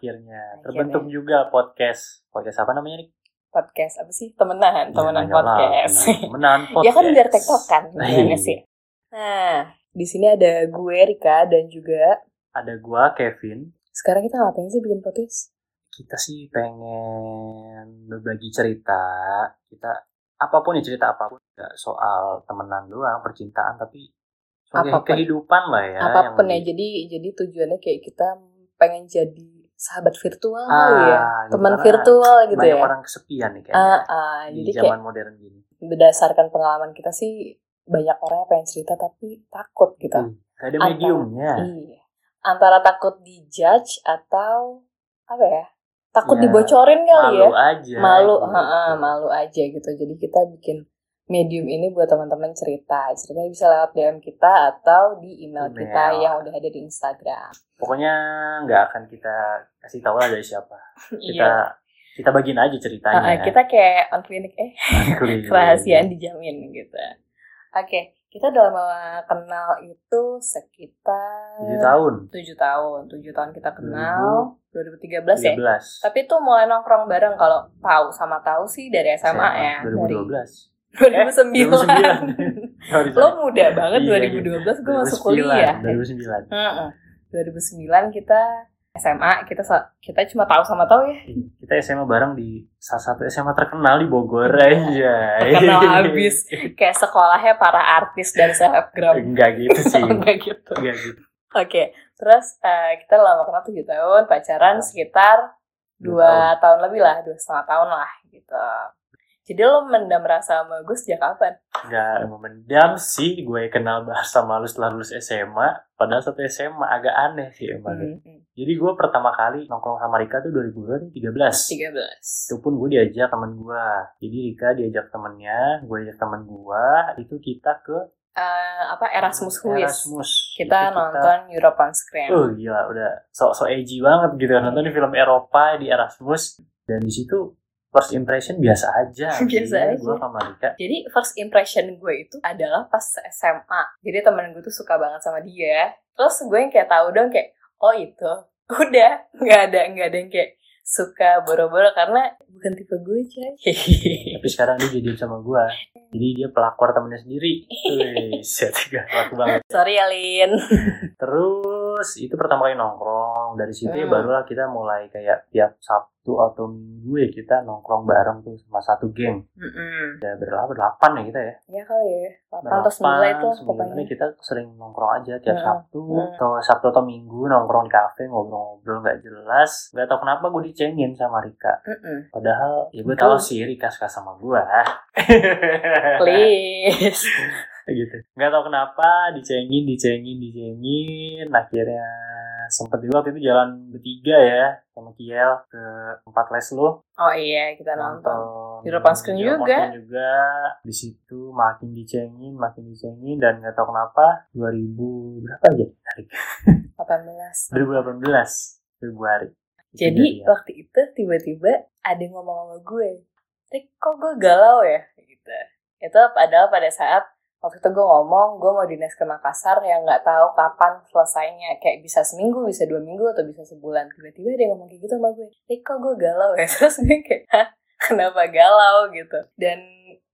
akhirnya terbentuk juga podcast. Podcast apa namanya nih? Podcast apa sih? Temenan, temenan Ya, podcast. Temenan podcast. ya kan biar tektokan, Iya. gimana sih? Nah, di sini ada gue Rika dan juga Ada gua Kevin. sekarang kita ngapain sih bikin podcast? Kita sih pengen berbagi cerita. Kita apa pun ya cerita apa pun, nggak soal temenan doang, percintaan, tapi soal Apa pun. kehidupan lah ya. Apa pun ya, jadi jadi tujuannya kayak kita pengen jadi sahabat virtual Ah, kali ya, gitu. teman virtual gitu banyak ya. orang kesepian nih kayaknya Ah, ah, di jadi zaman kayak modern gini. berdasarkan pengalaman kita sih banyak orang yang pengen cerita tapi takut gitu. Hmm, Gak ada Antara- mediumnya. Iya. Antara takut dijudge atau apa ya? Takut Ya, dibocorin kali ya. Malu aja. Malu, gitu. heeh, malu aja gitu. Jadi kita bikin medium ini buat teman-teman cerita. Ceritanya bisa lewat DM kita atau di email, Email. kita yang udah ada di Instagram. Pokoknya nggak akan kita kasih tahu lah dari siapa. Kita Iya. kita bagiin aja ceritanya. Heeh, kita kayak on clinic eh kerahasiaan dijamin gitu. Oke, kita udah lama kenal itu sekitar Tujuh tahun. tujuh tahun tujuh tahun kita kenal 2013 ya 13. tapi tuh mulai nongkrong bareng kalau tahu sama tahu sih dari SMA, ya 2012. dari 2009 Sorry, lo sorry. muda banget Iya, 2012 gue masuk 2009, kuliah 2009. Heeh. 2009 kita SMA kita kita cuma tahu sama tahu ya Kita SMA bareng di salah satu SMA terkenal di Bogor Iya. aja. Terkenal habis. kayak sekolahnya para artis dari selebgram Enggak gitu sih. enggak gitu Enggak gitu. Oke, terus eh, kita lama kenal tujuh tahun, pacaran sekitar dua tahun lebih lah, dua setengah tahun lah gitu. Jadi lo mendam rasa sama gue sejak kapan? Enggak memendam sih gue kenal bahasa malu setelah lulus SMA. Padahal satu SMA agak aneh sih emang. Hmm, Jadi gue pertama kali nongkrong sama Rika tuh 2013. tiga belas. Itu pun gue diajak temen gue. Jadi Rika diajak temennya, gue ajak temen gue. Itu kita ke Eh, apa Erasmus Quiz? Erasmus. Kita Itu nonton Europe on Screen. Oh gila, udah sok-sok edgy banget gitu kan. Nonton di film Eropa di Erasmus. Dan di situ first impression biasa aja. Biasa aja. Gue sama Rika. Jadi first impression gue itu adalah pas SMA. Jadi temen gue tuh suka banget sama dia. Terus gue yang kayak tahu dong kayak oh itu. Udah nggak ada nggak ada yang kayak suka boro-boro karena bukan tipe gue coy. Tapi sekarang dia jadian sama gue. Jadi dia pelakor temennya sendiri. Wih, set laku banget. Sorry ya Lin. Terus itu pertama kali nongkrong. Dari situ ya Hmm. barulah kita mulai kayak tiap Sabtu atau Minggu ya kita nongkrong bareng tuh sama satu geng. Mm-mm. Ya berapa? Delapan ya kita ya. Ya kali ya. 8 atau 9 itu pokoknya. sembilan kita sering nongkrong aja tiap Hmm. Sabtu Hmm. atau Sabtu atau Minggu nongkrong di kafe ngobrol-ngobrol nggak jelas. Nggak tahu kenapa gue dicengin sama Rika. Mm-mm. Padahal ya gue Betul. tahu sih Rika suka sama gue. Please. gitu. Nggak tahu kenapa dicengin, dicengin, dicengin. Akhirnya sempet juga waktu itu jalan bertiga ya sama Kiel ke tempat les lo Oh iya, kita nonton. nonton Europe on Screen juga. Juga di situ makin dicengin makin dicengin dan nggak tahu kenapa 2000 berapa aja hari 18. 2018 Februari Jadi waktu itu tiba-tiba ada yang ngomong sama gue, Rik kok gue galau ya? Gitu. Itu padahal pada saat waktu itu gue ngomong gue mau dinas ke Makassar yang nggak tahu kapan selesainya. Kayak bisa seminggu bisa dua minggu atau bisa sebulan. Tiba-tiba dia ngomong kayak gitu sama gue. Rik kok gue galau ya? Terus gue kayak Hah, kenapa galau? Gitu. Dan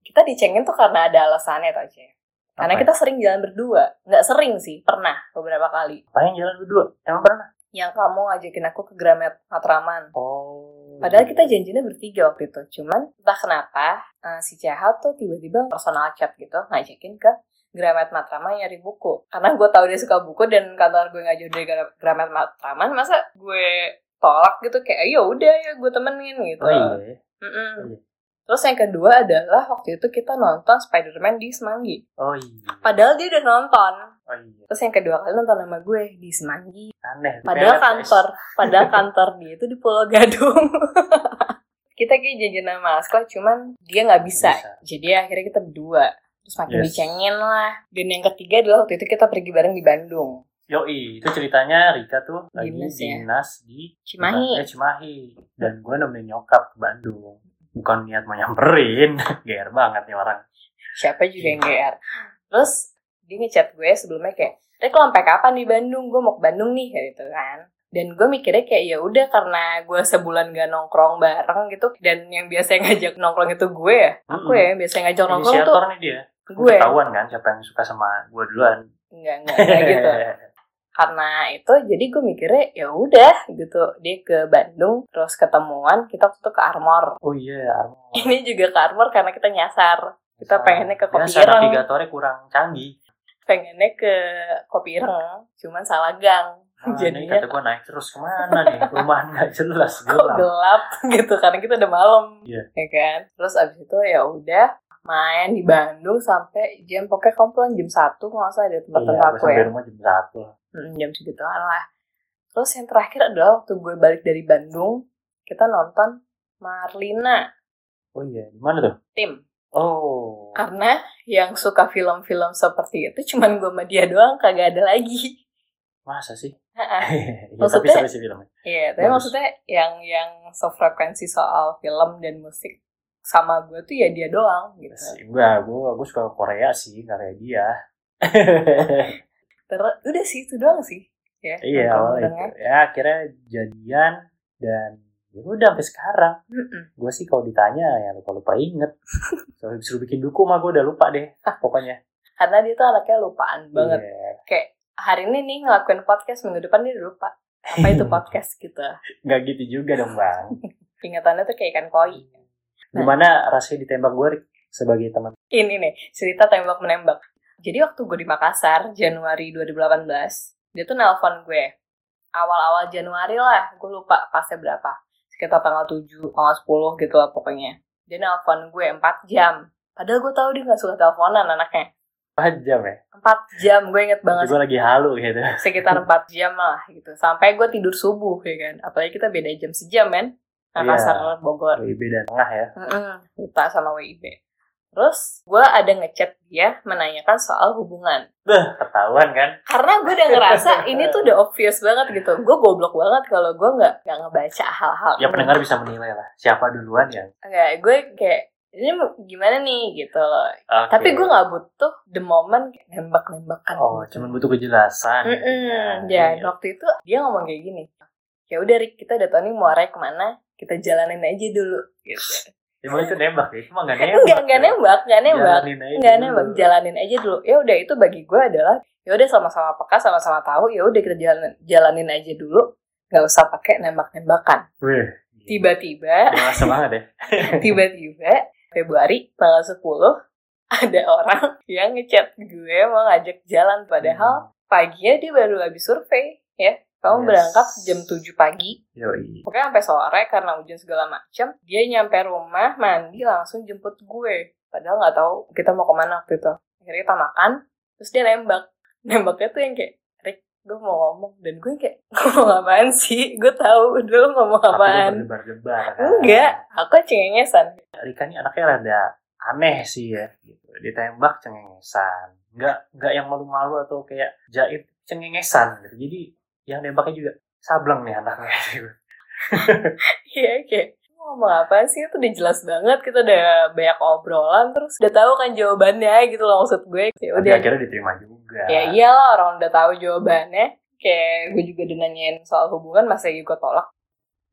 kita dicengin tuh karena ada alasannya tuh Cie. karena kita sering jalan berdua. Nggak sering sih pernah beberapa kali. Apa yang jalan berdua? Emang pernah? Yang kamu ngajakin aku ke Gramet Matraman. Oh Padahal kita janjinya bertiga waktu itu. Cuman entah kenapa eh, si CH tuh tiba-tiba personal chat gitu ngajakin ke Gramet Matraman nyari buku. Karena gue tahu dia suka buku dan kantor gue nggak jauh dari Gra- Gramet Matraman, masa gue tolak gitu kayak ya udah ya gue temenin gitu. oh iya. Oh, iya. Terus yang kedua adalah waktu itu kita nonton Spider-Man di Semanggi. oh iya Padahal dia udah nonton. Oh iya Terus yang kedua kali nonton sama gue di Semanggi. aneh Padahal kantor, padahal kantor dia itu di Pulau Gadung. kita kayak janjian sama cuman dia nggak bisa. Bisa. Jadi akhirnya kita berdua. Terus makin Yes. dicengin lah. Dan yang ketiga adalah waktu itu kita pergi bareng di Bandung. Yoi, itu ceritanya Rika tuh lagi Dinas ya? dinas di Cimahi. Eh, Cimahi. Dan gue nemenin nyokap ke Bandung. Bukan niat mau nyamperin. GR banget nih orang. Siapa juga yang GR. Terus dia ngechat gue sebelumnya kayak, Rek lo sampai kapan di Bandung? Gue mau ke Bandung nih, kayak gitu kan. dan gue mikirnya kayak ya udah karena gue sebulan gak nongkrong bareng gitu dan yang biasa ngajak nongkrong itu gue ya aku ya yang biasa ngajak nongkrong tuh nih dia. gue Ketahuan kan siapa yang suka sama gue duluan. enggak enggak gitu karena itu jadi gue mikirnya ya udah gitu dia ke Bandung terus ketemuan kita waktu itu ke Armor oh iya, Armo. ini juga ke Armor karena kita nyasar kita pengennya ke kopi ireng navigatornya kurang canggih. Pengennya ke kopi ireng cuman salah gang Ah, ini jadinya kata gue naik terus ke mana nih? Rumahan nggak jelas kok gelap. gelap gitu karena kita udah malam Iya. ya kan terus abis itu ya udah main di Bandung sampai jam pokoknya kamu pulang jam satu nggak usah ada tempat Iya, tempat aku ya rumah jam satu. Hmm, jam segituan lah terus yang terakhir adalah waktu gue balik dari Bandung kita nonton Marlina Oh iya, di mana tuh? tim Oh. karena yang suka film-film seperti itu cuman gue sama dia doang kagak ada lagi Masa sih? Tapi Maksudnya- seru sih filmnya. Iya, tapi Bagus. maksudnya yang yang sefrekuensi soal film dan musik sama gue tuh ya dia doang gitu. Sih, Enggak, gue gue suka Korea sih, kayak dia. Terus udah sih itu doang sih. Ya, iya, awalnya itu. Ya akhirnya jadian dan ya udah sampai sekarang. Gue sih kalau ditanya ya lupa lupa inget. Soalnya disuruh bikin buku mah gue udah lupa deh, pokoknya. Karena dia tuh anaknya lupaan banget. Iya. Kayak hari ini nih ngelakuin podcast minggu depan dia udah lupa. Apa itu podcast gitu. Nggak gitu juga dong bang. Ingatannya tuh kayak ikan koi. Gimana rasanya ditembak gue sebagai teman? Ini nih, cerita tembak menembak. Jadi waktu gue di Makassar, Januari 2018, dia tuh nelpon gue. Awal-awal Januari lah, gue lupa pasnya berapa. Sekitar tanggal 7, tanggal 10 gitu lah pokoknya. Dia nelpon gue 4 jam. Padahal gue tahu dia gak suka teleponan anaknya. 4 jam ya? 4 jam, gue inget banget. Gue lagi halu gitu. Sekitar 4 jam lah gitu. Sampai gue tidur subuh ya kan. Apalagi kita beda jam sejam men. Makassar, Bogor. WIB dan tengah ya. Mm-mm, Kita sama WIB. Terus gue ada ngechat dia menanyakan soal hubungan. Ketahuan kan? Karena gue udah ngerasa ini tuh udah obvious banget gitu. Gue goblok banget kalau gue nggak nggak ngebaca hal-hal. Ya pendengar bisa menilai lah. Siapa duluan ya? Enggak, gue kayak ini gimana nih gitu loh. Oke. Tapi gue nggak butuh the moment nembak-nembakan. Oh, gitu. cuman butuh kejelasan. Mm-mm. Ya, Ya, waktu itu dia ngomong kayak gini. Ya udah Rick, kita udah tahu nih mau arahnya ke mana. Kita jalanin aja dulu. Gitu. Emang itu nembak ya? Itu mah nggak nembak. Enggak, enggak ya. nembak, enggak nembak. Jalanin aja Enggak dulu. nembak, jalanin aja dulu. Ya udah itu bagi gue adalah ya udah sama-sama peka, sama-sama tahu. Ya udah kita jalanin, jalanin aja dulu. Nggak usah pakai nembak-nembakan. Tiba-tiba, Dewasa banget ya. tiba-tiba Februari tanggal 10 ada orang yang ngechat gue mau ngajak jalan padahal paginya dia baru habis survei ya. Kamu Yes. berangkat jam 7 pagi, Yoi. pokoknya sampai sore karena hujan segala macam. Dia nyampe rumah, mandi langsung jemput gue. Padahal nggak tahu kita mau ke mana waktu itu. Akhirnya kita makan, terus dia nembak. Nembaknya tuh yang kayak, Rick, gue mau ngomong. Dan gue kayak, ngomong apaan sih? Gue tahu, dulu ngomong apaan. berdebar-debar. kan. Enggak, aku cengengesan. Rika ini anaknya rada aneh sih ya. Gitu. Ditembak cengengesan. Nggak, nggak yang malu-malu atau kayak jaib cengengesan gitu. Jadi yang nembaknya juga sableng nih anaknya. Iya, kayak "Lu ngomong apa sih? Itu udah jelas banget kita udah banyak obrolan terus udah tahu kan jawabannya gitu loh maksud gue. Ya udah. akhirnya diterima juga. ya iyalah orang udah tahu jawabannya. Kayak gue juga dinanyain soal hubungan masa gue tolak.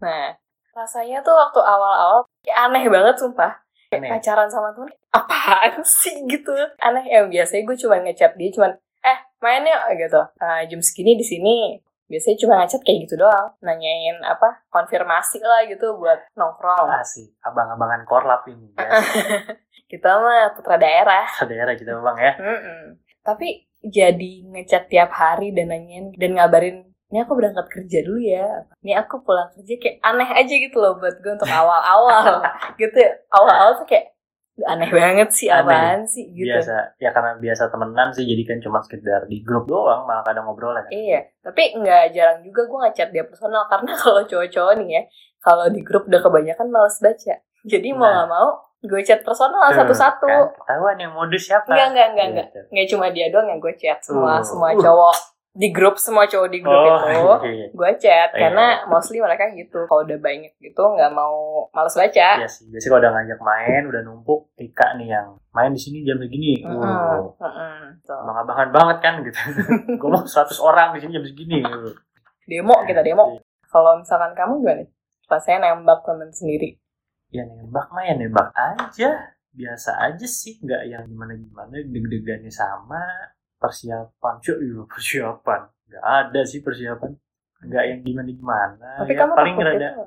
Nah rasanya tuh waktu awal-awal kayak aneh banget sumpah. Kayak Aneh. pacaran sama temen apaan sih? gitu. Aneh. Ya biasanya gue cuma ngechat dia cuman eh main yuk gitu. "Ah, jam segini di sini biasanya cuma ngechat kayak gitu doang nanyain apa konfirmasi lah gitu buat nongkrong Asik. Abang-abangan korlap ini. Ya. kita mah putra daerah Daerah kita bang ya. Mm-mm. tapi jadi ngechat tiap hari dan nanyain dan ngabarin ini aku berangkat kerja dulu ya ini aku pulang kerja kayak aneh aja gitu loh buat gue untuk awal-awal gitu awal-awal tuh kayak aneh banget sih Aneh. apaan sih gitu Biasa. Ya karena biasa temenan sih. Jadi kan cuma sekedar di grup doang. Malah kadang ngobrolan. kan. Iya, tapi nggak jarang juga gue ngechat dia personal karena kalau cowok-cowok nih ya, kalau di grup udah kebanyakan males baca. Jadi mau Nah. nggak mau gue chat personal satu-satu. kan. Ketahuan yang modus siapa. Enggak, enggak, enggak, enggak. Gitu. Nggak cuma dia doang yang gue chat, semua Uh. semua Uh. Di grup semua cowok di grup Oh, itu iya. gue chat Iya. karena mostly mereka gitu kalau udah banyak gitu nggak mau males baca. Iya sih. Biasanya kalau udah ngajak main, udah numpuk, Rika nih yang main di sini jam segini. Mm-mm, Oh, mm-mm, tuh. abang-abangan banget kan gitu. Gue mau 100 orang di sini jam segini. gitu. demo kita demo kalau misalkan kamu gimana rasanya nembak temen sendiri ya nembak mah ya nembak aja biasa aja sih nggak yang gimana gimana deg-degannya sama persiapan. Cuy iya, persiapan. Nggak ada sih persiapan. Nggak yang gimana gimana tapi ya, kamu paling rada itu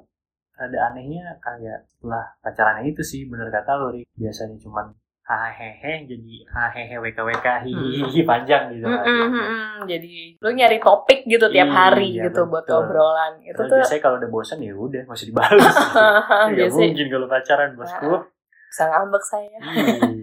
rada anehnya kayak setelah pacarannya itu sih bener kata lo biasanya cuman hahehe jadi hahehe wk wk hihihi panjang gitu Mm, kan. mm, mm, mm. jadi lu nyari topik gitu tiap hari Iya, gitu buat betul. obrolan. Itu Terus tuh biasanya kalau udah bosan ya udah masih dibalas ya biasanya mungkin kalau pacaran bosku. Bisa ngambek saya. Iya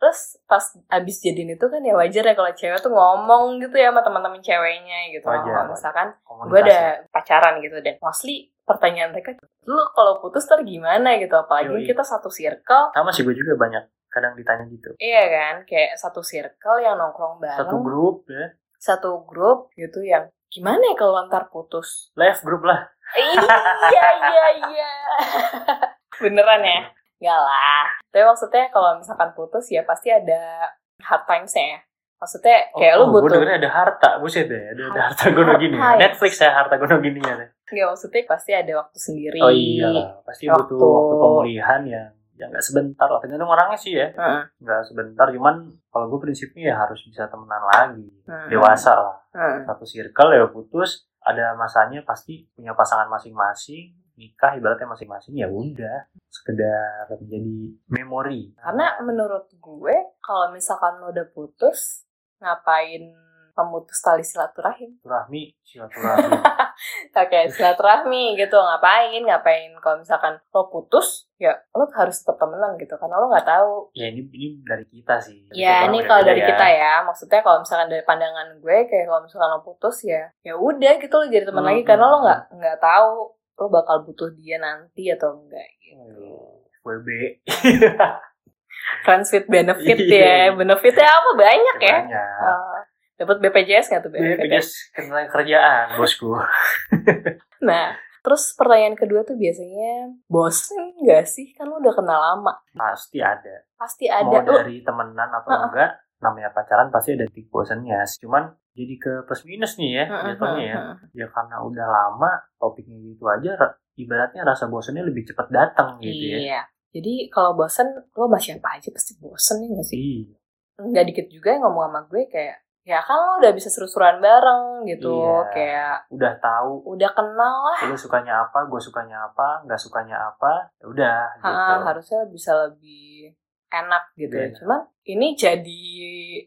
terus pas abis jadiin itu kan ya wajar ya kalau cewek tuh ngomong gitu ya sama teman-teman ceweknya gitu. Wajar, kalau misalkan gue ada pacaran gitu dan mostly pertanyaan mereka lu kalau putus ntar gimana? gitu. Apalagi Yoi. kita satu circle. Sama sih gue juga banyak kadang ditanya gitu. Iya kan? Kayak satu circle yang nongkrong bareng. Satu grup ya. Satu grup gitu yang gimana ya kalau ntar putus? Live grup lah. Iya iya iya. Beneran ya Enggak lah. Tapi maksudnya kalau misalkan putus ya pasti ada hard times ya. Maksudnya kayak lu oh, gue butuh dengernya ada harta. Buset deh ada, ada harta Harta gono gini ya? Netflix ya harta gono gini ya. Enggak maksudnya pasti ada waktu sendiri. Oh iya pasti Waktu. butuh waktu. pemulihan yang ya nggak sebentar lah. Tergantung orangnya sih ya. Nggak sebentar cuman kalau gue prinsipnya ya harus bisa temenan lagi. Heeh, dewasa lah. Heeh. satu circle ya putus ada masanya pasti punya pasangan masing-masing nikah ibaratnya masing-masing ya udah. Sekedar menjadi memori. Karena menurut gue kalau misalkan lo udah putus ngapain memutus tali silaturahim? Silaturahmi silaturahmi. Oke, silaturahmi gitu ngapain? Ngapain kalau misalkan lo putus, ya lo harus tetap temenan gitu karena lo nggak tahu. ya ini ini dari kita sih. Dari Ya, ini kalau beda-beda dari kita ya, maksudnya kalau misalkan dari pandangan gue kayak kalau misalkan lo putus ya, ya udah gitu lo jadi teman Hmm, lagi karena lo hmm, nggak nggak tahu lo bakal butuh dia nanti atau enggak gitu. WB Friends with benefit Iya. ya, benefitnya apa banyak ya? banyak Eh, Dapat BPJS nggak tuh Iya? BPJS kenal kerjaan bosku Nah, terus pertanyaan kedua tuh biasanya bosen nggak sih? Kan lo udah kenal lama. pasti ada Pasti mau ada. Lo dari temenan atau Uh-uh. enggak namanya pacaran pasti ada titik bosannya cuman jadi ke plus minus nih ya jatuhnya ya ya karena udah lama topiknya gitu aja ra- ibaratnya rasa bosannya lebih cepat datang gitu ya Iya. Jadi kalau bosen, lo sama siapa aja pasti bosen ya gak sih? Iya. Nggak dikit juga yang ngomong sama gue kayak, ya kan lo udah bisa seru-seruan bareng gitu. Iya. Kayak udah tahu udah kenal lah. lu sukanya apa gue sukanya apa nggak sukanya apa ya udah gitu Ha, harusnya bisa lebih enak gitu ya. Iya. Cuman ini jadi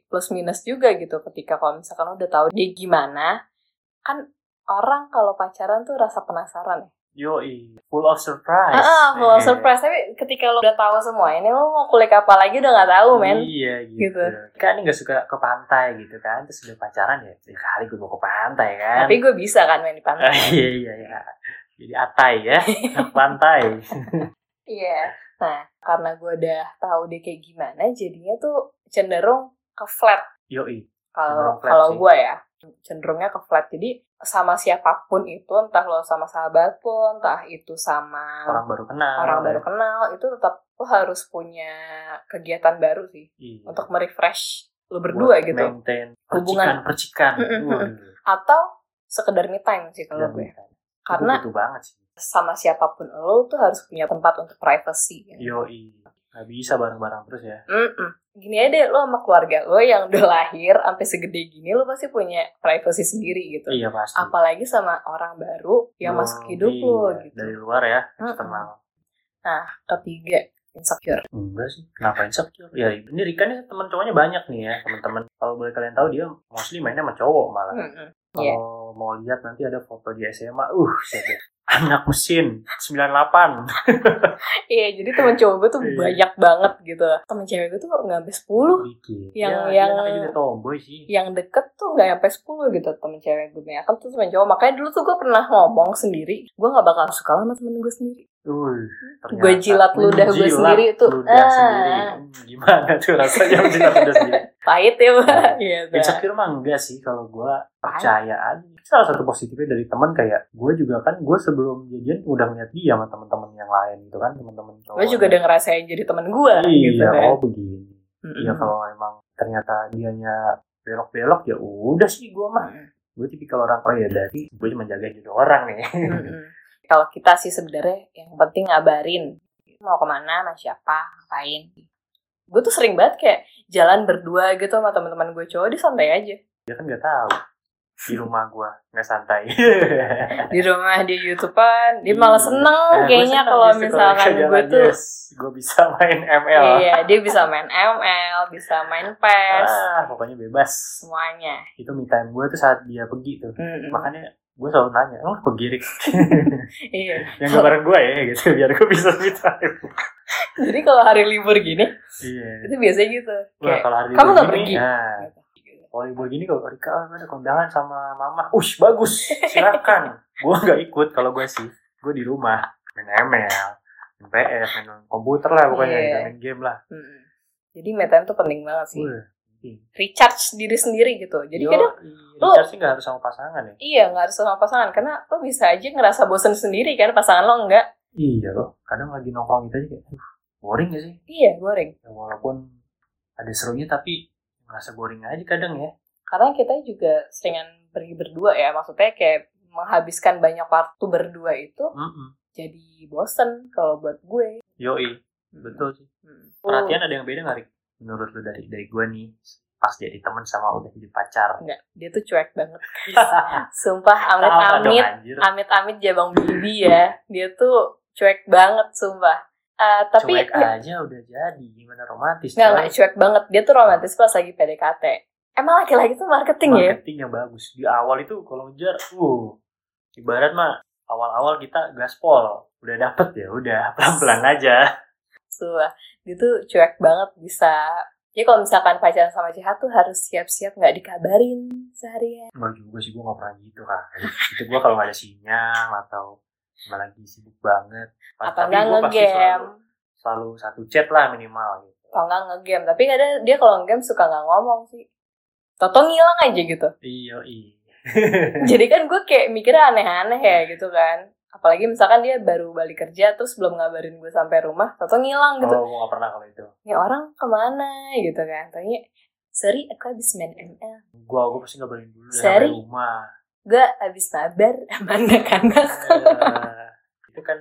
plus minus juga gitu ketika kalau misalkan udah tahu dia gimana. Kan orang kalau pacaran tuh rasa penasaran ya. Yoi, full of surprise. Ah, full of Eh, surprise. Tapi ketika lo udah tahu semua ini lo mau kulik apa lagi udah nggak tahu men. Iya gitu. Gitu. Kan ini gak suka ke pantai gitu kan. Terus udah pacaran ya, ya kali gue mau ke pantai kan. Tapi gue bisa kan main di pantai. Iya iya iya. Jadi atai ya, pantai. Iya. Nah, karena gue udah tahu dia kayak gimana, jadinya tuh cenderung ke flat. Yoi. Kalau kalau gue ya, cenderungnya ke flat. Jadi sama siapa pun itu, entah lo sama sahabat pun, entah itu sama Orang baru kenal. orang baru kenal, itu tetap lo harus punya kegiatan baru sih Iya. untuk merefresh lo berdua Buat gitu. Maintain Hubungan. percikan percikan. Atau sekedar me time sih kalau gue. Itu Karena butuh banget sih. Sama siapa pun lo tuh harus punya tempat untuk privacy. Gitu. Yoi. Gak bisa bareng-bareng terus ya. Mm-mm. Gini aja deh, lo sama keluarga lo yang udah lahir sampai segede gini, lo pasti punya privacy sendiri gitu. Iya pasti. Apalagi sama orang baru yang Oh, masuk hidup iya. lo gitu. Dari luar ya, eksternal. Ketiga, insecure. Enggak sih. Kenapa insecure? Ya ini Rika nih teman cowoknya banyak nih ya, teman-teman. Kalau boleh kalian tahu dia mostly mainnya sama cowok malah. Mm-mm. Kalau Iya. mau lihat nanti ada foto di SMA, uh, saya anak mesin 98. Iya, jadi temen cowok gue tuh Iya. banyak banget gitu. Temen cewek gue tuh nggak sampai 10. Dikit. Yang- ya, yang- juga tomboy sih. Yang deket tuh nggak sampai 10 gitu temen cewek gue. Ya kan tuh temen cowok. Makanya dulu tuh gue pernah ngomong sendiri. Gue gak bakal suka sama temen gue sendiri. Uh, Gue jilat ludah gue sendiri tuh. Ludah Ah. sendiri. Hmm, gimana tuh rasanya menjilat ludah sendiri? Pahit ya, Pak. Gitu. Insecure mah enggak sih kalau gue percaya aja. Salah satu positifnya dari teman kayak gue juga kan gue sebelum jadian udah ngeliat dia sama teman-teman yang lain gitu kan teman-teman cowok. Gue juga udah ngerasain jadi temen gue Iya, gitu kan. oh begini. Iya kalau emang ternyata dianya belok-belok ya udah sih gue mah gue tipikal orang oh ya berarti gue cuma jaga jodoh orang nih Mm-mm. Kalau kita sih sebenarnya yang penting ngabarin mau ke mana, sama siapa, ngapain. Gue tuh sering banget kayak jalan berdua gitu sama teman-teman gue cowok, dia santai aja. dia kan nggak tahu di rumah gue nggak santai Di rumah dia YouTubean, dia malah seneng kayaknya kalau misalkan gue tuh gue bisa main ML Iya, dia bisa main ML, bisa main PES, ah pokoknya bebas semuanya. itu me time gue tuh saat dia pergi tuh Mm-mm. makanya gue selalu nanya emang pergi Rik Iya. yang gak bareng gue ya gitu. Biar gue bisa me time Jadi kalau hari libur gini, iya. itu biasanya gitu. Wah, Kayak, kalau hari kamu nggak gini, pergi? nah, kalau libur gini kalau Rika ada kondangan sama mama. Ush bagus. Silakan. Gue nggak ikut kalau gue sih. Gue di rumah. Main ML main PS main komputer lah pokoknya Iya. main game lah. Mm-mm. Jadi me time tuh penting banget sih. Wah, Recharge diri sendiri gitu. Jadi Yo, kadang iya, Richard sih nggak harus sama pasangan ya Iya, nggak harus sama pasangan. Karena lo bisa aja ngerasa bosen sendiri kan, pasangan lo enggak. iya loh kadang lagi nongkrong gitu aja kayak "Uh, boring gak sih Iya, boring. ya, walaupun ada serunya tapi ngerasa boring aja kadang ya Karena kita juga seringan pergi berdua ya. Maksudnya kayak menghabiskan banyak waktu berdua itu Mm-mm. jadi bosen kalau buat gue. yoi betul sih Hmm. perhatian ada yang beda nggak Rik? Menurut lu dari dari gue nih pas jadi teman sama udah jadi pacar Enggak, dia tuh cuek banget. Sumpah Sama dong, amit-amit, anjir. amit-amit jabang bibi ya. Dia tuh cuek banget, sumpah. Eh, tapi cuek aja udah jadi gimana romantis Nggak, nggak cuek banget. Dia tuh romantis pas lagi PDKT. Emang laki-laki tuh marketing ya? marketing yang bagus di awal itu kalau ngejar uh ibarat mah awal-awal kita gaspol udah dapet ya udah pelan-pelan aja Sumpah. Dia tuh cuek banget bisa. Jadi kalau misalkan pacaran sama CH tuh harus siap-siap nggak dikabarin seharian. Enggak juga sih gue gak pernah gitu kan itu gue kalau gak ada sinyal atau emang lagi sibuk banget Atau Tapi nggak gua pasti ngegame. selalu, selalu satu chat lah minimal gitu Kalau nggak ngegame. Tapi kadang dia kalau ngegame suka nggak ngomong sih. Toto ngilang aja gitu. iya iya Jadi kan gue kayak mikirnya aneh-aneh ya gitu kan. Apalagi misalkan dia baru balik kerja terus belum ngabarin gue sampai rumah, Toto ngilang gitu. oh gue gak pernah kalau itu Ini orang ke mana gitu kan. Tanya, sorry aku habis main ML. gue gue pasti ngabarin dulu Seri? sampai rumah Gue habis mabar sama anak-anak. Eh, itu kan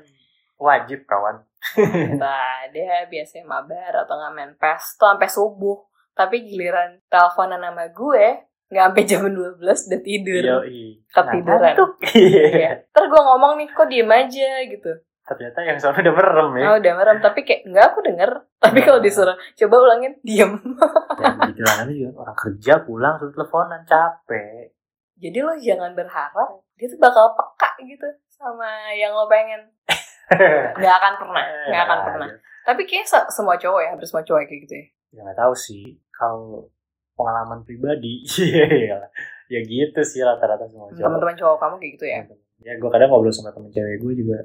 wajib kawan Nah, dia biasanya mabar atau nggak main PES tuh sampai subuh. Tapi giliran teleponan sama gue, nggak sampai jam 12 udah tidur. Yoi. Ketiduran. Nah. Iya. Iya. Terus gue ngomong nih, kok diem aja gitu. Ternyata yang sana udah merem ya. Oh, udah merem. Tapi kayak, nggak aku denger. Tapi kalau disuruh, coba ulangin, diem. Ya, begitu lah nanti juga orang kerja pulang terus teleponan capek. Jadi lo jangan berharap dia tuh bakal peka gitu sama yang lo pengen. Nggak akan pernah, nggak akan pernah. Tapi kayaknya se- semua cowok ya, hampir semua cowok kayak gitu ya. Ya nggak tahu sih kalau pengalaman pribadi. Iya. ya gitu sih rata-rata semua cowok. Teman-teman cowok kamu kayak gitu ya. Ya gue kadang ngobrol sama temen cewek gue juga.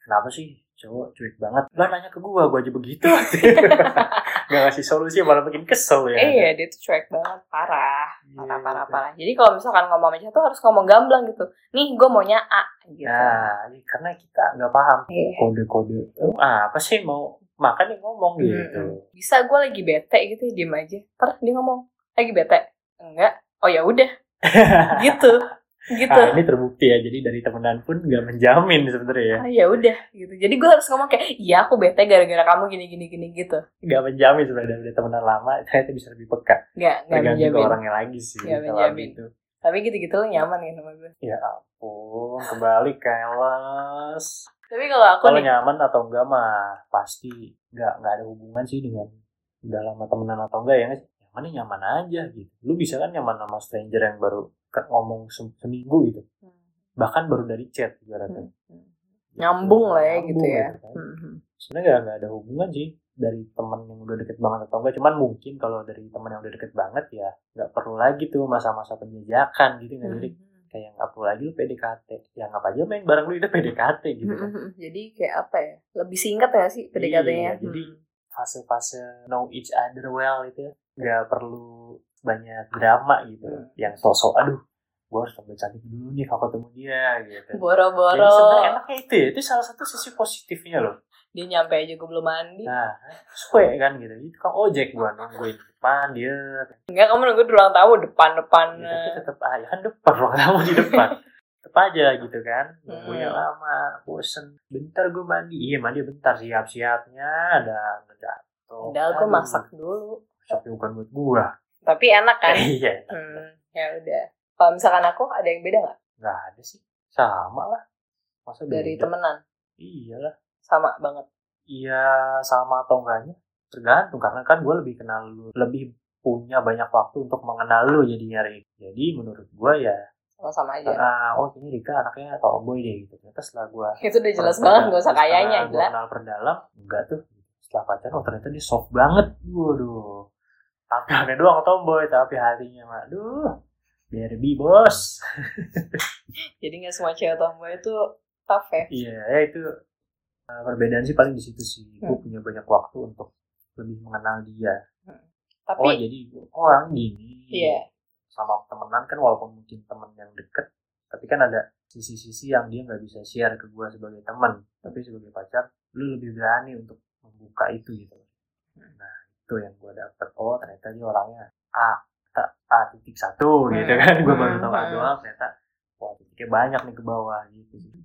Kenapa sih cowok cuek banget? Lah nanya ke gue, gue aja begitu. Gak ngasih solusi malah bikin kesel ya. Eh, iya, dia tuh cuek banget, parah. Iya, Parah, parah, gitu. parah. Jadi kalau misalkan ngomong sama tuh harus ngomong gamblang gitu. Nih, gue maunya A. Gitu. Nah, iya, karena kita nggak paham Iya. kode-kode. Eh, apa sih mau makan yang ngomong gitu. Mm-mm. Bisa gue lagi bete gitu, diem aja. Ntar dia ngomong, lagi bete. Enggak. Oh ya udah. gitu. Gitu. Ah, ini terbukti ya. Jadi dari temenan pun nggak menjamin sebenarnya ya. Ah, ya udah gitu. Jadi gue harus ngomong kayak, iya aku bete gara-gara kamu gini gini gini gitu. Nggak menjamin sebenarnya dari temenan lama ternyata bisa lebih peka. Nggak, nggak menjamin. orangnya lagi sih. Nggak menjamin. gitu. Tapi gitu-gitu lo nyaman kan sama gue. Ya ampun, kembali keles. Tapi kalau aku Kalau nyaman atau enggak mah pasti nggak nggak ada hubungan sih dengan udah lama temenan atau enggak ya nggak sih? Nih nyaman aja gitu. Lu bisa kan nyaman sama stranger yang baru ngomong se- seminggu gitu. Bahkan baru dari chat ibaratnya. Hmm. nyambung lah ya gitu ya. kan. Hmm. Sebenarnya nggak nggak ada hubungan sih dari teman yang udah deket banget atau enggak. Cuman mungkin kalau dari teman yang udah deket banget ya nggak perlu lagi tuh masa-masa penjajakan gitu nggak jadi Hmm. kayak nggak perlu lagi lu PDKT. Ya nggak apa aja main bareng lu udah PDKT gitu kan. Hmm, Jadi kayak apa ya? Lebih singkat ya sih PDKT-nya? Iya, jadi fase-fase know each other well itu nggak perlu banyak drama gitu. Hmm. yang sosok aduh gue harus tampil cantik dulu nih kalau ketemu dia gitu. Jadi boro-boro sebenarnya enaknya itu ya itu salah satu sisi positifnya loh. Dia nyampe aja gue belum mandi. Nah suwe kan gitu. Itu kan ojek gua nungguin di depan dia enggak kamu nunggu di ruang tamu depan depan ya, tapi tetep aja kan depan ruang tamu di depan. Tetep aja gitu kan nunggunya Hmm. lama bosen. Bentar gua mandi. Iya mandi bentar siap siapnya ada jatuh. Gue Aduh, masak dulu masaknya bukan buat gua. Tapi enak kan? Iya hmm, ya udah. Kalau misalkan aku ada yang beda nggak? Nggak ada sih. Sama lah. Masa dari beda? temenan? Iyalah sama banget? Iya sama atau enggaknya? Tergantung karena kan gue lebih kenal lu lebih punya banyak waktu untuk mengenal lu jadinya Rik. Jadi menurut gue ya sama-sama aja. Ah, oh ini Rika anaknya tomboy deh gitu. Ternyata setelah gue itu udah jelas banget gak usah kayaknya gila kenal perdalam enggak tuh. Setelah pacaran oh ternyata dia soft banget. Waduh tampilannya doang tomboy tapi hatinya mah aduh Barbie bos. Jadi nggak semua cewek tomboy itu tough ya? Iya ya itu uh, perbedaan sih paling di situ sih. Gue Hmm. punya banyak waktu untuk lebih mengenal dia. Tapi oh jadi oh, orang gini iya. sama temenan kan walaupun mungkin temen yang deket tapi kan ada sisi-sisi yang dia nggak bisa share ke gue sebagai teman tapi sebagai pacar lu lebih berani untuk membuka itu gitu. Nah itu yang gue dapet. Oh ternyata dia orangnya A A titik satu gitu Hmm. kan. Gue baru tahu A Hmm. doang ternyata wah titiknya banyak nih ke bawah gitu sih.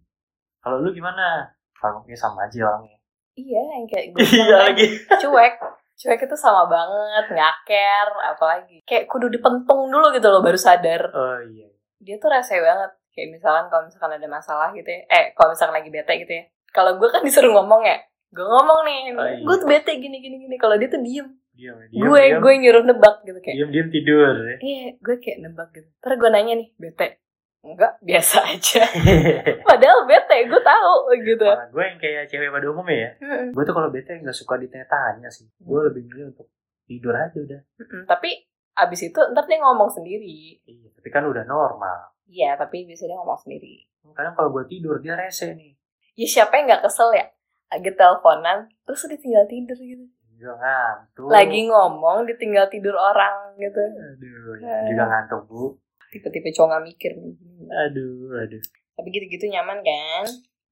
Kalau lu gimana? Kalau mungkin sama aja orangnya. Iya yang kayak gue iya lagi. cuek. Cuek itu sama banget nyaker apalagi. Kayak kudu dipentung dulu gitu loh baru sadar. Oh iya. Dia tuh rese banget. Kayak misalkan kalau misalkan ada masalah gitu ya eh kalau misalkan lagi bete gitu ya. Kalau gue kan disuruh ngomong ya gue ngomong nih Oh, iya. gue tuh bete gini gini gini kalau dia tuh diem. Diam gue gue nyuruh nebak gitu kayak diam diam tidur. Ya. iya gue kayak nebak gitu. Terus gue nanya nih bete? Enggak biasa aja. Padahal bete gue tahu gitu. Malah gue yang kayak cewek pada umumnya ya. Gue tuh kalau bete nggak suka ditanya-tanya sih. Gue lebih milih untuk tidur aja udah. Mm-mm. tapi abis itu ntar dia ngomong sendiri. Iya tapi kan udah normal. Iya tapi bisa dia ngomong sendiri. Kadang kalau gue tidur dia rese nih. Ya siapa yang nggak kesel ya lagi teleponan terus dia tinggal tidur gitu. Juga ngantuk. Lagi ngomong ditinggal tidur orang gitu. Aduh ya, Eh. juga ngantuk bu. Tipe-tipe cowok nggak mikir. Aduh aduh. Tapi gitu-gitu nyaman kan?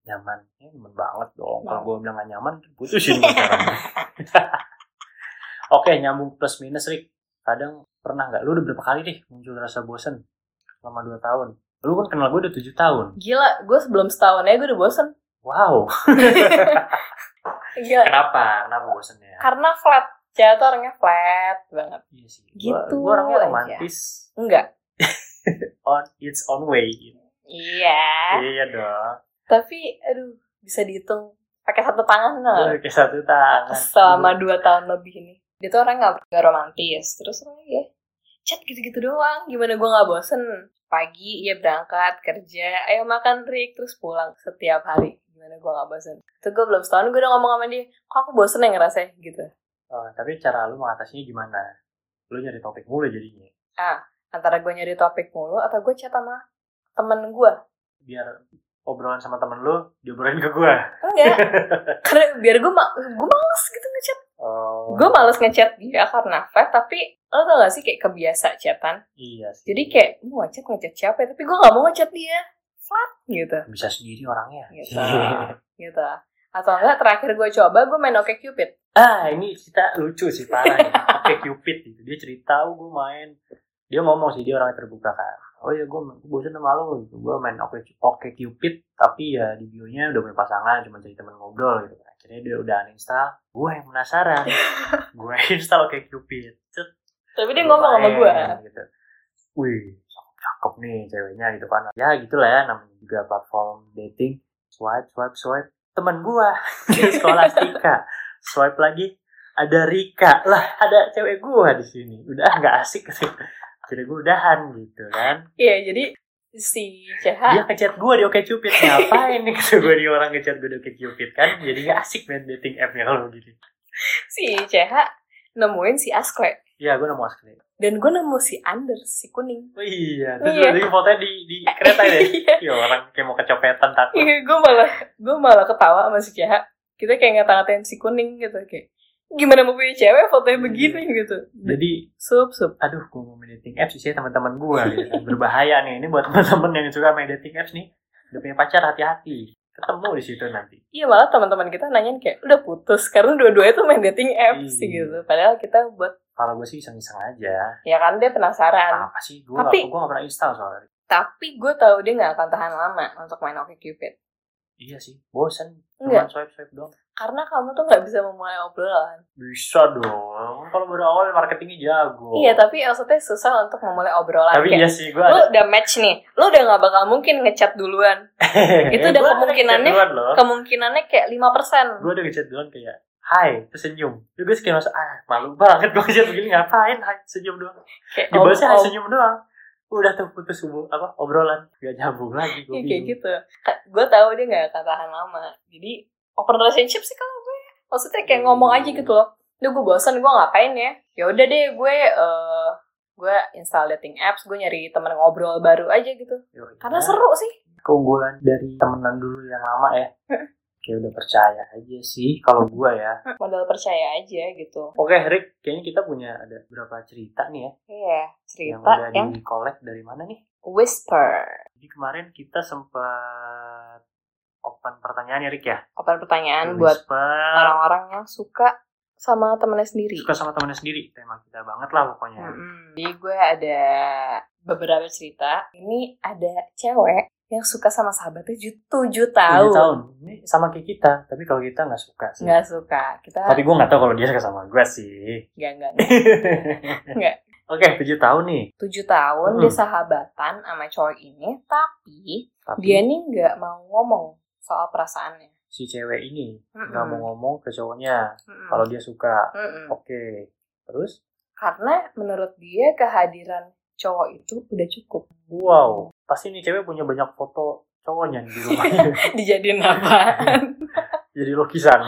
Nyaman. Ya, nyaman banget dong. Kalau gue bilang gak nyaman putusin oke nyambung plus minus Rick kadang pernah nggak? Lu udah berapa kali deh muncul rasa bosen selama 2 tahun? Lu kan kenal gue udah 7 tahun. Gila gue sebelum setahun aja gue udah bosen wow. Gila kenapa? Kenapa bosennya karena flat. Cewek tuh orangnya flat banget. Iya sih. Gitu Gua, gua orangnya aja. romantis. Enggak. On its own way. iya. Iya dong. tapi aduh bisa dihitung. Pakai satu tangan loh Oke satu tangan. selama dua tahun lebih ini. Dia tuh orang nggak nggak romantis. Terus orang ya chat gitu-gitu doang. Gimana gue nggak bosen? Pagi ya berangkat kerja ayo makan Rick. Terus pulang setiap hari gimana gue nggak bosen itu gue belum setahun gue udah ngomong sama dia kok aku bosen ya ngerasa gitu Oh, tapi cara lu mengatasinya gimana? Lu nyari topik mulu jadinya. antara gue nyari topik mulu atau gue chat sama temen gue Biar obrolan sama temen lu diobrolin ke gua. enggak karena biar gue ma gue males gitu ngechat Oh. gue males ngechat dia karena flat tapi lo tau gak sih kayak kebiasa chatan Iya sih. jadi kayak mau ngechat ngechat siapa ya tapi gue gak mau ngechat dia flat gitu bisa sendiri orangnya. Gitu. gitu atau enggak terakhir gue coba gue main oke cupid ah, ini cerita lucu sih parah nih. Oke Cupid gitu. Dia cerita, oh, gue main. Dia ngomong sih dia orangnya terbuka kan. Oh ya gue bosan sama lu gitu. Gue main oke oke Cupid tapi ya di bio-nya udah punya pasangan cuma jadi teman ngobrol gitu. Akhirnya dia udah uninstall. Gue yang penasaran. gue install oke Cupid. Cet, tapi dia ngomong sama gue gitu. Wih, cakep, nih ceweknya gitu kan. Ya gitulah ya namanya juga platform dating. Swipe, swipe, swipe. Temen gua di sekolah Tika. Swipe lagi ada Rika. Lah, ada cewek gua di sini. Udah nggak asik gitu. Jadi gua udahan gitu kan. iya jadi si Dia CH ngechat gua di Oke Cupid. Ngapain nih kata gua di orang ngechat gua di Oke Cupid kan. Jadi nggak asik main dating app-nya kalau begini. si CH nemuin si Askle Iya, gua nemu asli. dan gue nemu si Anders si kuning Oh iya, terus Iya. fotonya di, di kereta ya? iya orang kayak mau kecopetan takut. Iya, gue malah gue malah ketawa sama si CH kita kayak ngata-ngatain si kuning gitu kayak gimana mau punya cewek fotonya Iya. begini gitu Jadi, sup sup aduh, gue mau main dating apps sih teman-teman gue gitu kan. Berbahaya nih. Ini buat teman-teman yang suka main dating apps nih. Udah punya pacar hati-hati. ketemu di situ nanti Iya malah teman-teman kita nanyain kayak udah putus karena dua-duanya tuh main dating apps sih Iya. gitu. Padahal kita buat kalau gue sih iseng-iseng aja ya kan dia penasaran. apa sih gue Tapi- gue gak pernah install soalnya Tapi gue tahu dia nggak akan tahan lama untuk main OkCupid. iya sih bosan Enggak. cuma swipe swipe doang Karena kamu tuh nggak bisa memulai obrolan. bisa dong kalau baru awal marketingnya jago Iya tapi maksudnya susah untuk memulai obrolan. tapi Kayak, iya sih gue lu udah match nih, lu udah nggak bakal mungkin ngechat duluan. itu udah kemungkinannya- Kemungkinannya kayak 5%. gue udah ngechat duluan kayak Hai, terus senyum. Terus gue kayak masa, ah malu banget gue ngechat begini ngapain? Hai, senyum doang. Kayak Dibalasnya hai senyum doang. Udah tuh putus hubung apa obrolan gak nyambung lagi gue Iya kayak gitu. Gue tahu dia nggak akan tahan lama. Jadi open relationship sih kalau gue. Maksudnya kayak ngomong aja gitu loh. Duh gue bosan gue ngapain ya? Ya udah deh gue eh gue install dating apps, gue nyari temen ngobrol baru aja gitu. Karena seru sih. keunggulan dari temenan dulu yang lama ya. Kayak udah percaya aja sih kalau gue ya. Modal percaya aja gitu. Oke, Rick, kayaknya kita punya ada beberapa cerita nih ya Iya, yang cerita udah yang, di collect dari mana nih? whisper. Jadi kemarin kita sempat open pertanyaan ya, Rick ya. Open pertanyaan buat Whisper, orang-orang yang suka sama temennya sendiri. suka sama temennya sendiri. Tema kita banget lah pokoknya. Mm-mm. Jadi gue ada beberapa cerita. Ini ada cewek yang suka sama sahabatnya ju- tujuh tahun. Tujuh tahun. Ini sama kayak kita, tapi kalau kita nggak suka sih. Nggak suka. Kita Tapi gue nggak tahu kalau dia suka sama gue sih. nggak nggak. Nggak. Oke, tujuh tahun nih. Tujuh tahun Mm. dia sahabatan sama cowok ini, tapi Tapi dia nih nggak mau ngomong soal perasaannya. si cewek ini nggak mau ngomong ke cowoknya Mm-mm. kalau dia suka. Oke. Terus? Karena menurut dia kehadiran cowok itu udah cukup. Wow. Pasti nih cewek punya banyak foto cowoknya di rumahnya. Dijadiin apaan? jadi lukisan.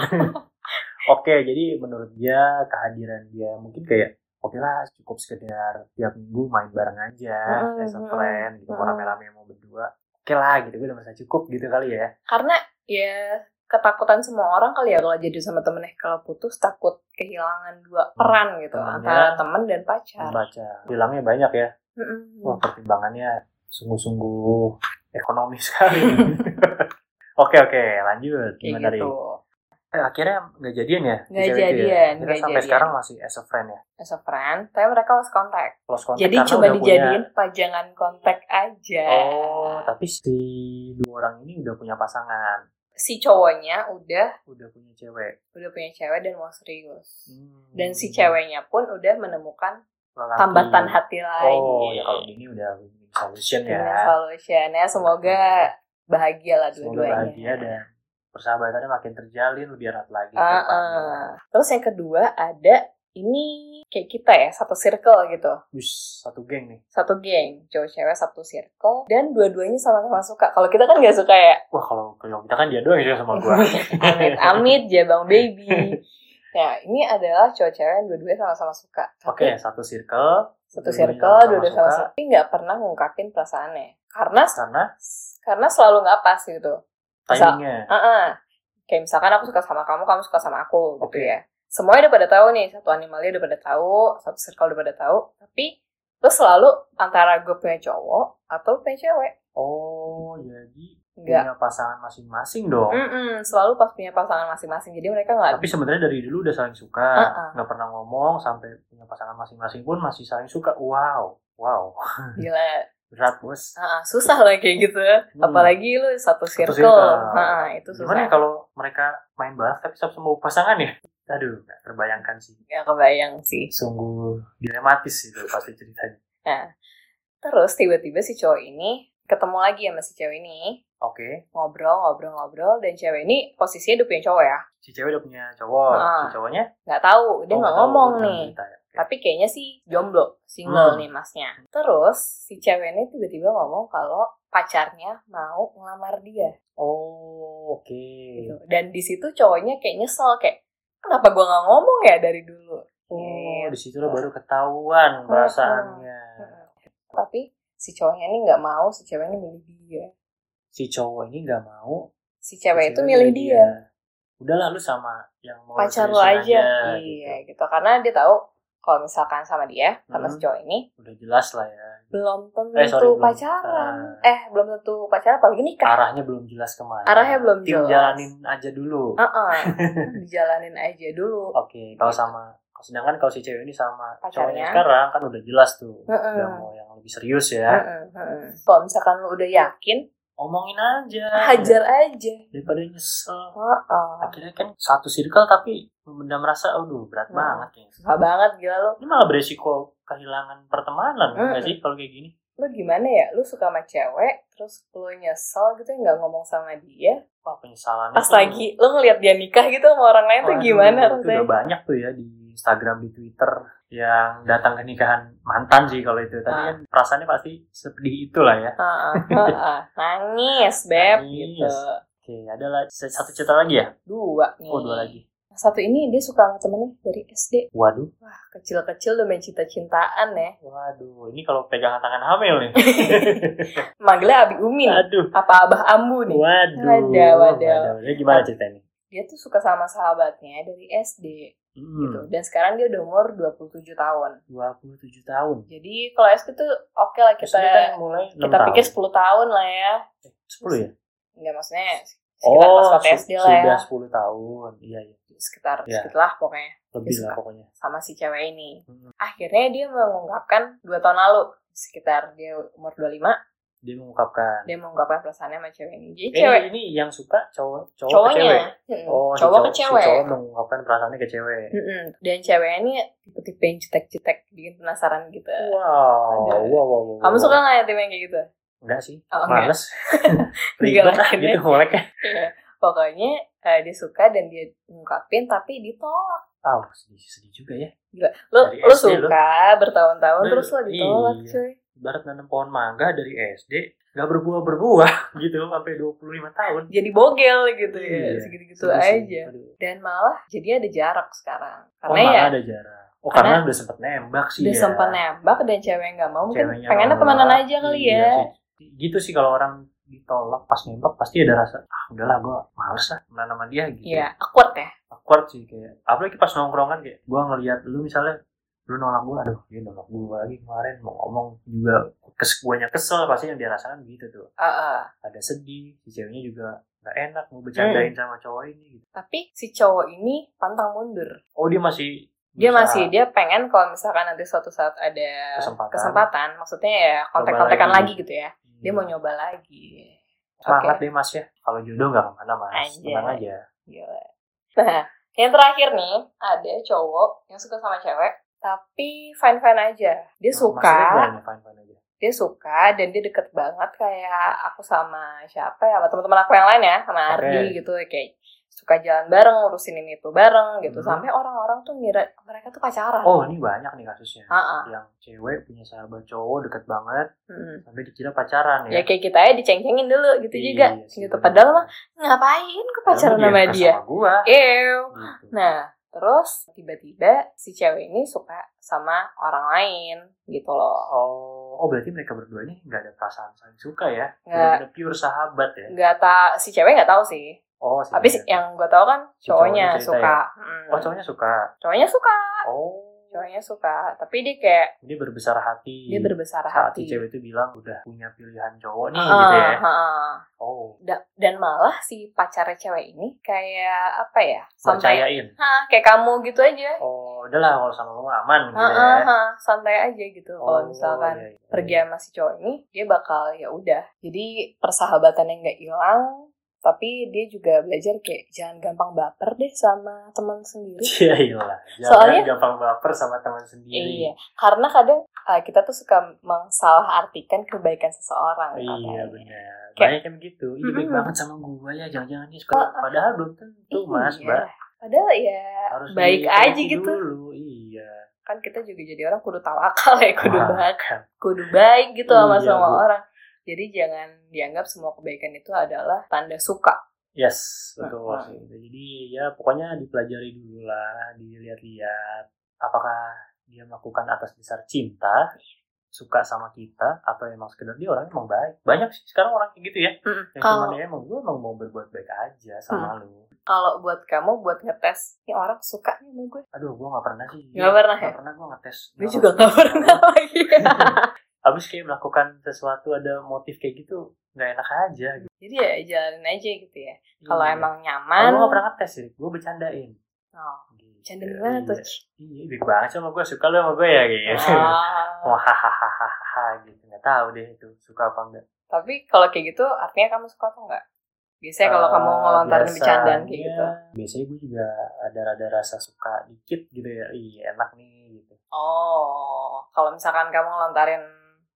Oke, jadi menurut dia kehadiran dia mungkin kayak oke lah cukup sekedar tiap minggu main bareng aja Mm, as a friend gitu mm. rame-rame mau berdua. Oke lah gitu gue udah merasa cukup gitu kali ya. Karena ya ketakutan semua orang kali ya kalau jadi sama temennya kalau putus takut kehilangan dua peran gitu Temennya. antara temen dan pacar. Baca bilangnya banyak ya. Mm-mm. Wah pertimbangannya sungguh-sungguh ekonomi sekali. oke oke lanjut gimana gitu. Ri? Eh, akhirnya nggak jadian ya? Nggak ya? jadian, Kita nggak sampai jadian. sekarang masih as a friend ya. As a friend, tapi mereka lost contact. Close contact Jadi cuma udah punya- dijadiin pajangan kontak aja. Oh, tapi si dua orang ini udah punya pasangan, si cowoknya udah udah punya cewek. udah punya cewek dan mau serius. Hmm. Dan si ceweknya pun udah menemukan Lelaki. tambatan hati lain. Oh, ya kalau gini udah solution ya. solution ya semoga bahagia lah Semoga dua-duanya. bahagia dan persahabatannya makin terjalin lebih erat lagi. depannya. ah. Terus yang kedua ada ini kayak kita ya satu circle gitu, Wis, satu geng nih. satu geng cowok cewek satu circle dan dua-duanya sama-sama suka. Kalau kita kan nggak suka ya, Wah, kalau kalau kita kan dia doang yang suka sama gua. amit amit jabang baby. Ya ini adalah cowok cewek yang dua-duanya sama-sama suka. Oke, Tapi satu circle. satu circle sama-sama dua-duanya sama suka. tapi nggak pernah ngungkapin perasaannya karena Karena karena selalu nggak pas gitu. Misal- timingnya. Heeh. Kayak misalkan aku suka sama kamu, kamu suka sama aku gitu Oke. ya. Semuanya udah pada tahu nih, satu animalnya udah pada tahu, satu circle udah pada tahu, tapi terus selalu antara gue punya cowok atau punya cewek. Oh, jadi Enggak. punya pasangan masing-masing dong. Mm-mm, selalu pas punya pasangan masing-masing. Jadi mereka nggak Tapi sebenarnya dari dulu udah saling suka, Uh-uh. nggak pernah ngomong sampai punya pasangan masing-masing pun masih saling suka. Wow, wow, gila. berat bos. Ah, susah lah kayak gitu. Apalagi lu satu circle. circle. Ah, itu susah. Gimana ya kalau mereka main bareng tapi sama semua pasangan ya? Aduh, nggak terbayangkan sih. Nggak kebayang sih. Sungguh dilematis itu pasti ceritanya. Nah, terus tiba-tiba si cowok ini ketemu lagi sama si cewek ini Oke, ngobrol ngobrol ngobrol dan cewek ini posisinya udah punya cowok ya si cewek udah punya cowok, Ah. si cowoknya nggak tahu dia oh, nggak ngomong nih ya. Oke. tapi kayaknya sih jomblo single Hmm. nih masnya terus si cewek ini tiba-tiba ngomong kalau pacarnya mau ngelamar dia Oh, oke. gitu dan di situ cowoknya kayak nyesel kayak kenapa gua nggak ngomong ya dari dulu Oh, Gitu. di situ baru ketahuan perasaannya. tapi si cowoknya ini nggak mau si cewek ini milih dia Si cowok ini nggak mau. si cewek si itu milih dia Udahlah lu sama yang mau pacar lo seriusin aja. iya gitu karena dia tahu kalau misalkan sama dia sama si Hmm. cowok ini Udah jelas lah ya. belum tentu Eh, sorry, belum. pacaran Ah. eh belum tentu pacaran apalagi nikah Arahnya belum jelas ke mana. Arahnya belum Tim jelas. jalanin aja dulu. Heeh. dijalanin aja dulu Oke, kalau Gitu. sama sedangkan kalau si cewek ini sama Pacarnya. cowoknya sekarang kan udah jelas tuh. Heeh. Udah mau yang lebih serius ya. Heeh, heeh. kalau misalkan lu udah yakin Omongin aja. hajar aja Daripada nyesel. Heeh. Akhirnya kan satu circle tapi benda merasa aduh berat Hmm. banget kayaknya. susah banget gila lu Ini malah beresiko kehilangan pertemanan Hmm. nggak sih kalau kayak gini? lu gimana ya lu suka sama cewek terus lu nyesel gitu nggak ngomong sama dia Wah penyesalan pas lagi lu ngeliat dia nikah gitu sama orang lain tuh gimana Itu rasanya udah banyak tuh ya di Instagram, di Twitter yang datang ke nikahan mantan sih kalau itu. Tapi Ah. kan perasaannya pasti sedih itulah ya. Heeh, heeh. nangis beb Nangis. gitu Oke, ada satu cerita lagi ya? dua nih Oh, dua lagi. satu ini dia suka sama temennya dari SD Waduh, wah kecil-kecil udah main cinta-cintaan ya waduh. Ini kalau pegangan tangan hamil nih. manggilnya Abi Umi nih. Aduh. apa Abah Ambu nih Waduh. Wadaw, wadaw. Ini gimana ceritanya? dia tuh suka sama sahabatnya dari SD gitu Hmm, dan sekarang dia udah umur 27 tahun 27 tahun. jadi kalau SD tuh oke lah Terus kita kan mulai 6 kita tahun. pikir 10 tahun lah ya 10 ya? Enggak maksudnya sekitar Oh, pas SD lah ya sudah 10 tahun. Iya, iya. sekitar Ya. segitu lah pokoknya Lebih Dia lah pokoknya. sama si cewek ini Hmm. akhirnya dia mengungkapkan dua tahun lalu sekitar dia umur 25 Dia mengungkapkan. dia mengungkapkan perasaannya sama cewek ini jadi Eh, cewek ini yang suka cowok cowok ke cowoknya cewek. Mm-mm. Oh, si cowok ke si cewek cowok mengungkapkan perasaannya ke cewek. Mm-mm. dan cewek ini tipe-tipe yang cetek-cetek bikin penasaran gitu Wow, Ada. wow, wow, wow. kamu suka nggak ya tipe yang kayak gitu Enggak sih, Oh, males. Ribet lah, ah, gitu moleknya. Iya. pokoknya eh, dia suka dan dia ngungkapin tapi ditolak Ah, sedih, sedih juga ya. Gila. lu Dari lu SD suka bertahun-tahun Lu- terus lo ditolak iya. cuy Ibarat nanam pohon mangga dari SD, nggak berbuah-berbuah gitu sampai 25 tahun. jadi bogel gitu ya Iya, segitu-gitu aja Aduh. dan malah jadi ada jarak sekarang Oh, karena ya malah ada jarak. Oh, Karena karena, udah sempet nembak sih udah ya. sempat nembak dan cewek nggak mau mungkin Ceweknya pengennya temenan aja kali Iya ya sih. Gitu sih kalau orang ditolak pas nembak pasti ada rasa ah udahlah gue males lah temenan sama dia gitu. iya awkward ya awkward sih kayak apalagi pas nongkrongan kayak gue ngelihat lu misalnya lu nolak gue aduh dia nolak gue lagi kemarin. Mau ngomong juga kes guanya kesel pasti yang dia rasakan gitu tuh. Ada sedih si ceweknya juga nggak enak mau bercandain Hmm. sama cowok ini gitu. Tapi si cowok ini pantang mundur. Oh dia masih dia masih dia pengen kalau misalkan nanti suatu saat ada Kesempatan. kesempatan, maksudnya ya kontak-kontakan lagi. gitu ya. Dia mau nyoba lagi. Semangat Oke. deh mas ya. Kalau jodoh nggak ke mana mas. Anjay. tenang aja. Gila. Nah, yang terakhir nih, ada cowok yang suka sama cewek, tapi fine-fine aja. Dia Nah, suka? Fine, fine aja dia suka, dan dia deket banget kayak aku sama siapa ya, sama teman-teman aku yang lain ya, sama Oke. Ardi gitu, kayak suka jalan bareng, urusin ini itu bareng gitu. Hmm. Sampai orang-orang tuh ngira mereka tuh pacaran. oh ini banyak nih kasusnya Ah, ah. yang cewek punya sahabat cowok deket banget Mm. sampai dikira pacaran Ya ya, kayak kita ya diceng-cengin dulu gitu Iya juga. sih, gitu. Padahal mah ngapain ke pacaran sama suka dia? sama gua Ew. gitu. Nah, terus tiba-tiba si cewek ini suka sama orang lain gitu loh. Oh, oh berarti mereka berdua ini nggak ada perasaan saling suka ya? Nggak. Ada pure sahabat ya? Nggak tak si cewek nggak tahu sih. Oh, sih. Tapi si- yang gue tahu kan Si cowoknya cowoknya cerita suka. ya? Hmm. oh cowoknya suka. Cowoknya suka. Oh, Cowoknya suka. Tapi dia kayak dia berbesar hati. dia berbesar saat hati. cewek itu bilang udah punya pilihan cowok nih Ah, gitu ya. ah. Oh, Da- dan malah si pacarnya cewek ini kayak apa ya? Percayain. Hah, kayak kamu gitu aja. Oh, udahlah kalau sama kamu aman gitu Ah, ya. ah. santai aja gitu. Oh, Kalau misalkan iya, iya. pergi sama si cowok ini dia bakal ya udah jadi persahabatan yang nggak hilang tapi dia juga belajar kayak jangan gampang baper deh sama teman sendiri Iya iyalah. Jangan Soalnya- gampang baper sama teman sendiri. iya karena kadang uh, kita tuh suka mensalahartikan kebaikan seseorang Iya benar. Kayak- Banyak yang begitu. Ih, baik Mm-mm. banget sama gua ya. Jangan-jangan dia suka. Ah. Padahal belum tentu mas, Iya. mbak. padahal ya Harus baik aja gitu Dulu. Iya. kan kita juga jadi orang kudu tawakal ya kudu baik kan. kudu baik gitu sama Iya, semua orang jadi jangan dianggap semua kebaikan itu adalah tanda suka. Yes, betul Nah, sih. Jadi ya pokoknya dipelajari dulu lah, dilihat-lihat apakah dia melakukan atas dasar cinta suka sama kita atau emang sekedar dia orang emang baik. Banyak sih sekarang orang kayak gitu ya. Mm-mm. yang Kalau cuma dia emang gue emang mau berbuat baik aja sama lu. Kalau buat kamu buat ngetes ini orang suka nih sama gue. Aduh gue nggak pernah sih. Nggak pernah ya? Nggak pernah gue ngetes. Gue juga gak pernah lagi habis kayak melakukan sesuatu ada motif kayak gitu nggak enak aja gitu. jadi ya jalanin aja gitu ya kalau Iya. emang Kalau nyaman gue nggak pernah ngetes sih gue bercandain oh, gitu. canda gimana tuh Iya. big banget sama gue suka lu sama gue ya gitu Ah. wah hahaha gitu nggak tahu deh itu suka apa enggak tapi kalau kayak gitu artinya kamu suka atau enggak biasanya kalau kamu ngelontarin bercandaan kayak gitu biasanya gue juga ada rada rasa suka dikit gitu ya iya enak nih gitu oh kalau misalkan kamu ngelontarin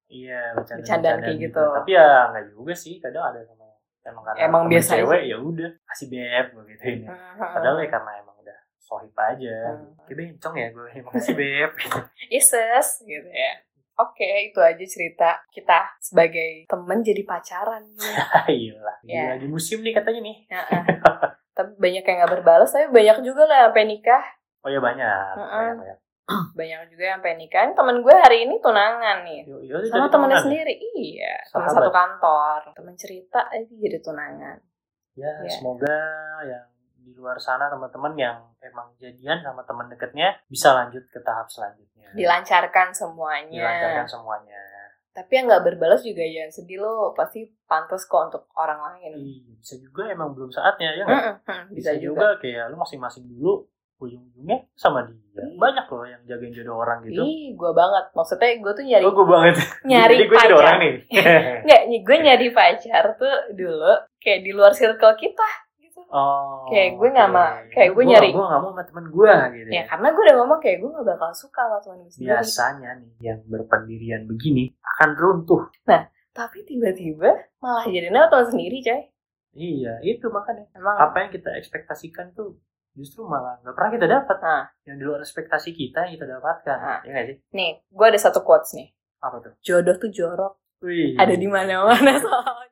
iya bercanda Bercandaan kayak gitu. tapi ya nggak juga sih kadang ada sama emang karena Emang biasa cewek ya udah kasih beb gitu ini padahal ya karena emang udah sohib aja Hmm. kayak bencong ya gue emang kasih beb Isis gitu ya oke itu aja cerita kita sebagai temen jadi pacaran nih Iyalah, ini Ya. lagi musim nih katanya nih. Heeh. tapi banyak yang nggak berbalas tapi banyak juga lah yang sampai nikah Oh ya banyak, Mm-mm. banyak, banyak. Banyak juga yang Ini temen gue hari ini tunangan nih Yo, yo, sama temennya temenan. sendiri iya teman Sahabat. satu kantor temen cerita eh jadi tunangan Ya, Ya. semoga yang di luar sana teman-teman yang emang jadian sama teman dekatnya bisa lanjut ke tahap selanjutnya. dilancarkan semuanya Dilancarkan semuanya. tapi yang nggak berbalas juga jangan sedih lo pasti pantas kok untuk orang lain Iya, bisa juga emang belum saatnya ya nggak? Mm-mm, mm, Bisa, juga. kayak lu masing-masing dulu ujung-ujungnya sama dia. Iya. Banyak loh yang jagain jodoh orang gitu. Ih, gue banget. Maksudnya gue tuh nyari Oh, gue banget. nyari Jadi gue jadi pacar. orang nih. Nggak, gue nyari pacar tuh dulu kayak di luar circle kita gitu. oh. Kayak gue nggak oke. ma- kayak gue Gua- nyari- Gue gak mau sama temen gue gitu Ya karena gue udah ngomong kayak gue gak bakal suka sama temen gue biasanya nih yang berpendirian begini akan runtuh. Tapi tiba-tiba malah jadi sama temen sendiri coy. Iya, itu makanya. Emang Apa yang kita ekspektasikan tuh justru malah nggak pernah kita dapat. Nah. Yang di luar ekspektasi kita yang kita dapatkan. Nah. Ya nggak sih? nih, gue ada satu quotes nih. Apa tuh? Jodoh tuh jorok. Wih. Ada di mana-mana soalnya.